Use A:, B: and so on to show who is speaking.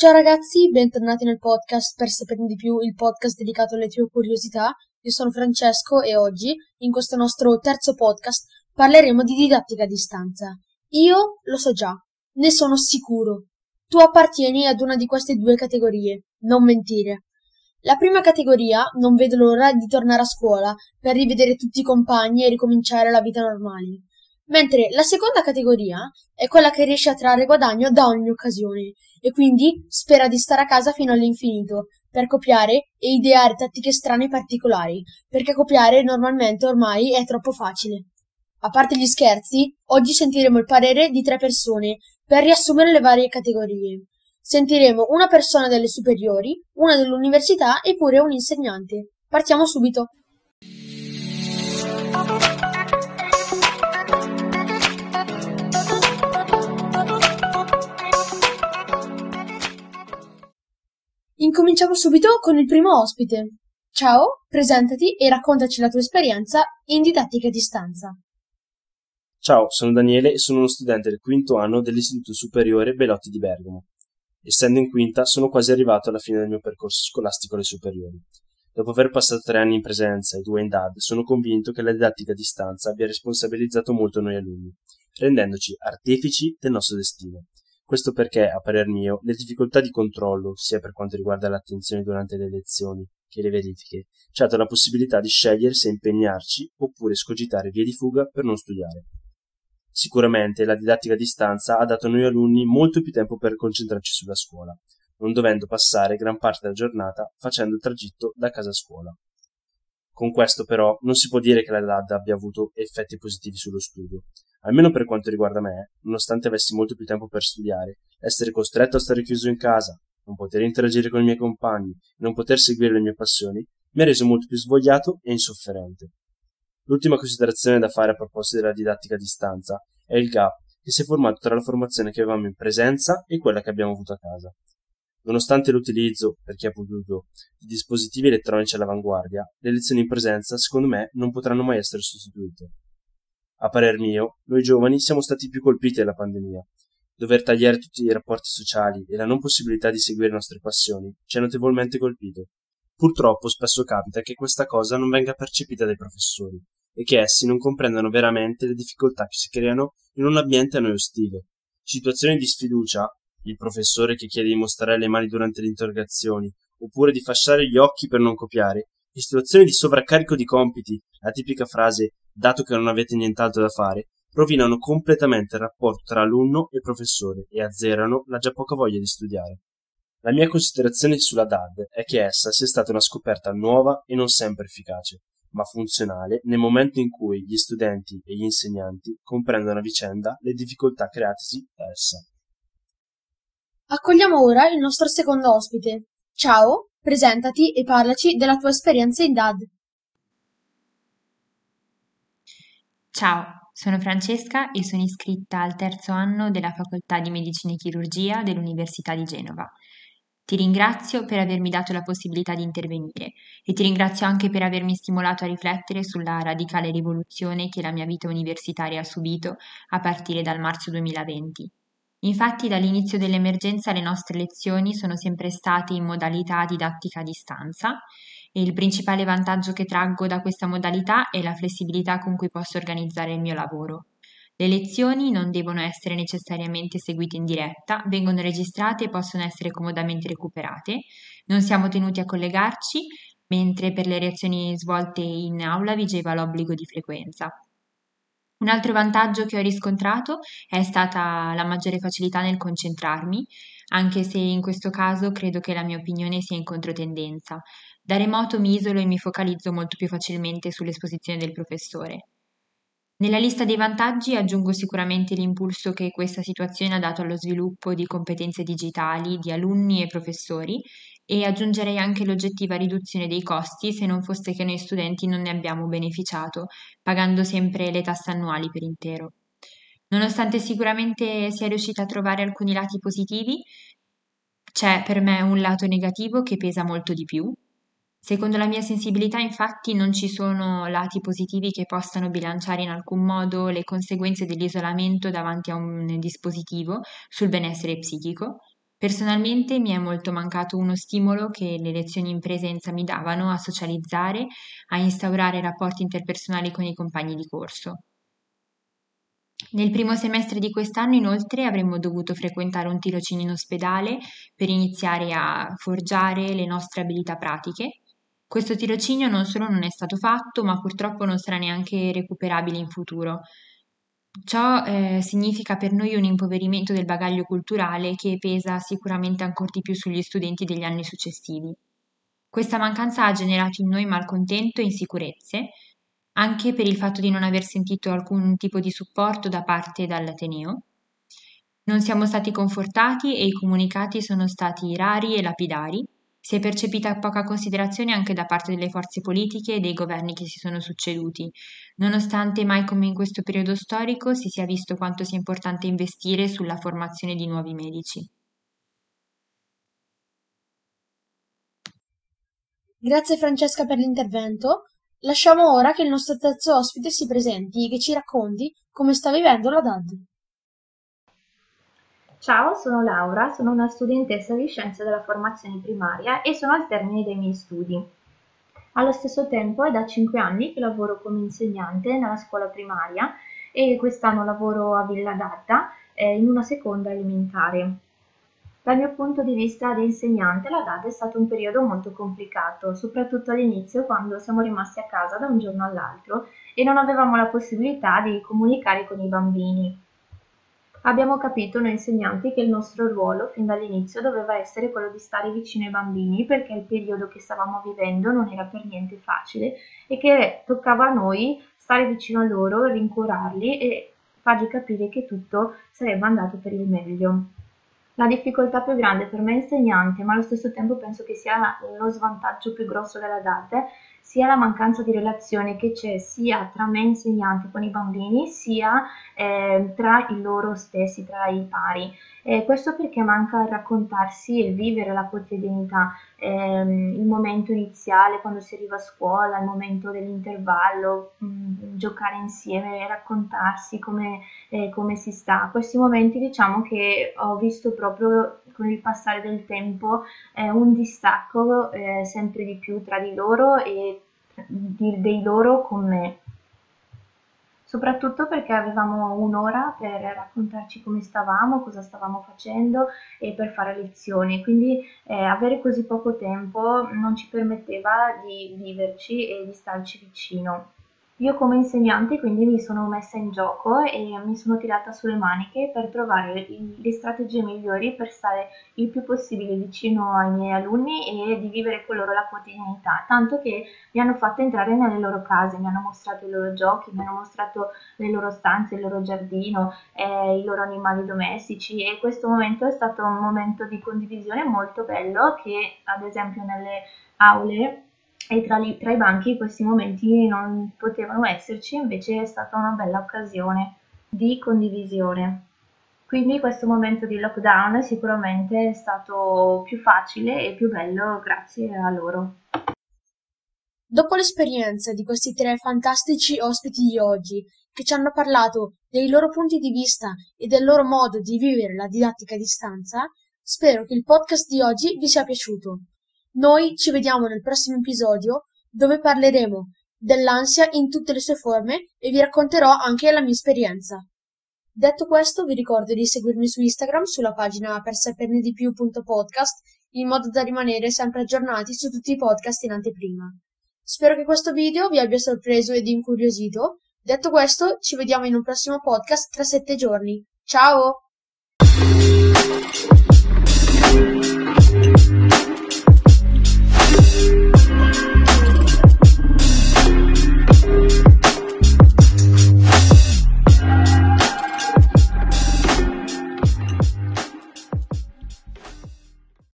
A: Ciao ragazzi, bentornati nel podcast per saperne di più, il podcast dedicato alle tue curiosità. Io sono Francesco e oggi, in questo nostro terzo podcast, parleremo di didattica a distanza. Io lo so già, ne sono sicuro. Tu appartieni ad una di queste due categorie, non mentire. La prima categoria non vede l'ora di tornare a scuola per rivedere tutti i compagni e ricominciare la vita normale mentre la seconda categoria è quella che riesce a trarre guadagno da ogni occasione e quindi spera di stare a casa fino all'infinito per copiare e ideare tattiche strane e particolari, perché copiare normalmente ormai è troppo facile. A parte gli scherzi, oggi sentiremo il parere di tre persone per riassumere le varie categorie. Sentiremo una persona delle superiori, una dell'università e pure un insegnante. Partiamo subito. Incominciamo subito con il primo ospite. Ciao, presentati e raccontaci la tua esperienza in didattica a distanza.
B: Ciao, sono Daniele e sono uno studente del quinto anno dell'Istituto Superiore Belotti di Bergamo. Essendo in quinta, sono quasi arrivato alla fine del mio percorso scolastico alle superiori. Dopo aver passato tre anni in presenza e due in DAD, sono convinto che la didattica a distanza abbia responsabilizzato molto noi alunni, rendendoci artefici del nostro destino. Questo perché, a parer mio, le difficoltà di controllo, sia per quanto riguarda l'attenzione durante le lezioni che le verifiche, ci ha dato la possibilità di scegliere se impegnarci oppure scogitare vie di fuga per non studiare. Sicuramente la didattica a distanza ha dato a noi alunni molto più tempo per concentrarci sulla scuola, non dovendo passare gran parte della giornata facendo il tragitto da casa a scuola. Con questo però non si può dire che la DAD abbia avuto effetti positivi sullo studio, Almeno per quanto riguarda me, nonostante avessi molto più tempo per studiare, essere costretto a stare chiuso in casa, non poter interagire con i miei compagni non poter seguire le mie passioni, mi ha reso molto più svogliato e insofferente. L'ultima considerazione da fare a proposito della didattica a distanza è il gap che si è formato tra la formazione che avevamo in presenza e quella che abbiamo avuto a casa. Nonostante l'utilizzo, per chi ha potuto, di dispositivi elettronici all'avanguardia, le lezioni in presenza, secondo me, non potranno mai essere sostituite. A parer mio, noi giovani siamo stati più colpiti dalla pandemia. Dover tagliare tutti i rapporti sociali e la non possibilità di seguire le nostre passioni ci ha notevolmente colpito. Purtroppo spesso capita che questa cosa non venga percepita dai professori e che essi non comprendano veramente le difficoltà che si creano in un ambiente a noi ostile. Situazioni di sfiducia, il professore che chiede di mostrare le mani durante le interrogazioni, oppure di fasciare gli occhi per non copiare, situazioni di sovraccarico di compiti, la tipica frase dato che non avete nient'altro da fare, rovinano completamente il rapporto tra alunno e professore e azzerano la già poca voglia di studiare. La mia considerazione sulla DAD è che essa sia stata una scoperta nuova e non sempre efficace, ma funzionale nel momento in cui gli studenti e gli insegnanti comprendono a vicenda le difficoltà createsi da essa.
A: Accogliamo ora il nostro secondo ospite. Ciao, presentati e parlaci della tua esperienza in DAD.
C: Ciao, sono Francesca e sono iscritta al terzo anno della Facoltà di Medicina e Chirurgia dell'Università di Genova. Ti ringrazio per avermi dato la possibilità di intervenire e ti ringrazio anche per avermi stimolato a riflettere sulla radicale rivoluzione che la mia vita universitaria ha subito a partire dal marzo 2020. Infatti dall'inizio dell'emergenza le nostre lezioni sono sempre state in modalità didattica a distanza il principale vantaggio che traggo da questa modalità è la flessibilità con cui posso organizzare il mio lavoro. Le lezioni non devono essere necessariamente seguite in diretta, vengono registrate e possono essere comodamente recuperate. Non siamo tenuti a collegarci, mentre per le reazioni svolte in aula vigeva l'obbligo di frequenza. Un altro vantaggio che ho riscontrato è stata la maggiore facilità nel concentrarmi, anche se in questo caso credo che la mia opinione sia in controtendenza. Da remoto mi isolo e mi focalizzo molto più facilmente sull'esposizione del professore. Nella lista dei vantaggi aggiungo sicuramente l'impulso che questa situazione ha dato allo sviluppo di competenze digitali di alunni e professori e aggiungerei anche l'oggettiva riduzione dei costi se non fosse che noi studenti non ne abbiamo beneficiato, pagando sempre le tasse annuali per intero. Nonostante sicuramente sia riuscita a trovare alcuni lati positivi, c'è per me un lato negativo che pesa molto di più, Secondo la mia sensibilità, infatti, non ci sono lati positivi che possano bilanciare in alcun modo le conseguenze dell'isolamento davanti a un dispositivo sul benessere psichico. Personalmente mi è molto mancato uno stimolo che le lezioni in presenza mi davano a socializzare, a instaurare rapporti interpersonali con i compagni di corso. Nel primo semestre di quest'anno, inoltre, avremmo dovuto frequentare un tirocinio in ospedale per iniziare a forgiare le nostre abilità pratiche. Questo tirocinio non solo non è stato fatto, ma purtroppo non sarà neanche recuperabile in futuro. Ciò eh, significa per noi un impoverimento del bagaglio culturale che pesa sicuramente ancora di più sugli studenti degli anni successivi. Questa mancanza ha generato in noi malcontento e insicurezze, anche per il fatto di non aver sentito alcun tipo di supporto da parte dall'Ateneo. Non siamo stati confortati e i comunicati sono stati rari e lapidari. Si è percepita poca considerazione anche da parte delle forze politiche e dei governi che si sono succeduti, nonostante mai come in questo periodo storico si sia visto quanto sia importante investire sulla formazione di nuovi medici.
A: Grazie Francesca per l'intervento. Lasciamo ora che il nostro terzo ospite si presenti e che ci racconti come sta vivendo la DAD.
D: Ciao, sono Laura, sono una studentessa di scienze della formazione primaria e sono al termine dei miei studi. Allo stesso tempo è da 5 anni che lavoro come insegnante nella scuola primaria e quest'anno lavoro a Villa d'Adda eh, in una seconda elementare. Dal mio punto di vista di insegnante la DAD è stato un periodo molto complicato, soprattutto all'inizio quando siamo rimasti a casa da un giorno all'altro e non avevamo la possibilità di comunicare con i bambini. Abbiamo capito noi insegnanti che il nostro ruolo fin dall'inizio doveva essere quello di stare vicino ai bambini perché il periodo che stavamo vivendo non era per niente facile e che toccava a noi stare vicino a loro, rincuorarli e fargli capire che tutto sarebbe andato per il meglio. La difficoltà più grande per me insegnante, ma allo stesso tempo penso che sia lo svantaggio più grosso della DAT, sia la mancanza di relazione che c'è sia tra me insegnante con i bambini, sia eh, tra i loro stessi, tra i pari. Eh, questo perché manca il raccontarsi e vivere la quotidianità, eh, il momento iniziale quando si arriva a scuola, il momento dell'intervallo, mh, mm, giocare insieme, raccontarsi come, eh, come si sta. Questi momenti diciamo che ho visto proprio con il passare del tempo eh, un distacco eh, sempre di più tra di loro e di, dei loro con me soprattutto perché avevamo un'ora per raccontarci come stavamo, cosa stavamo facendo e per fare lezioni, quindi eh, avere così poco tempo non ci permetteva di viverci e di starci vicino. Io come insegnante quindi mi sono messa in gioco e mi sono tirata sulle maniche per trovare le strategie migliori per stare il più possibile vicino ai miei alunni e di vivere con loro la quotidianità, tanto che mi hanno fatto entrare nelle loro case, mi hanno mostrato i loro giochi, mi hanno mostrato le loro stanze, il loro giardino, eh, i loro animali domestici e questo momento è stato un momento di condivisione molto bello che ad esempio nelle aule e tra, li, tra i banchi questi momenti non potevano esserci, invece è stata una bella occasione di condivisione. Quindi questo momento di lockdown sicuramente è stato più facile e più bello grazie a loro.
A: Dopo l'esperienza di questi tre fantastici ospiti di oggi, che ci hanno parlato dei loro punti di vista e del loro modo di vivere la didattica a distanza, spero che il podcast di oggi vi sia piaciuto. Noi ci vediamo nel prossimo episodio dove parleremo dell'ansia in tutte le sue forme e vi racconterò anche la mia esperienza. Detto questo, vi ricordo di seguirmi su Instagram sulla pagina per saperne di più.podcast in modo da rimanere sempre aggiornati su tutti i podcast in anteprima. Spero che questo video vi abbia sorpreso ed incuriosito. Detto questo, ci vediamo in un prossimo podcast tra sette giorni. Ciao!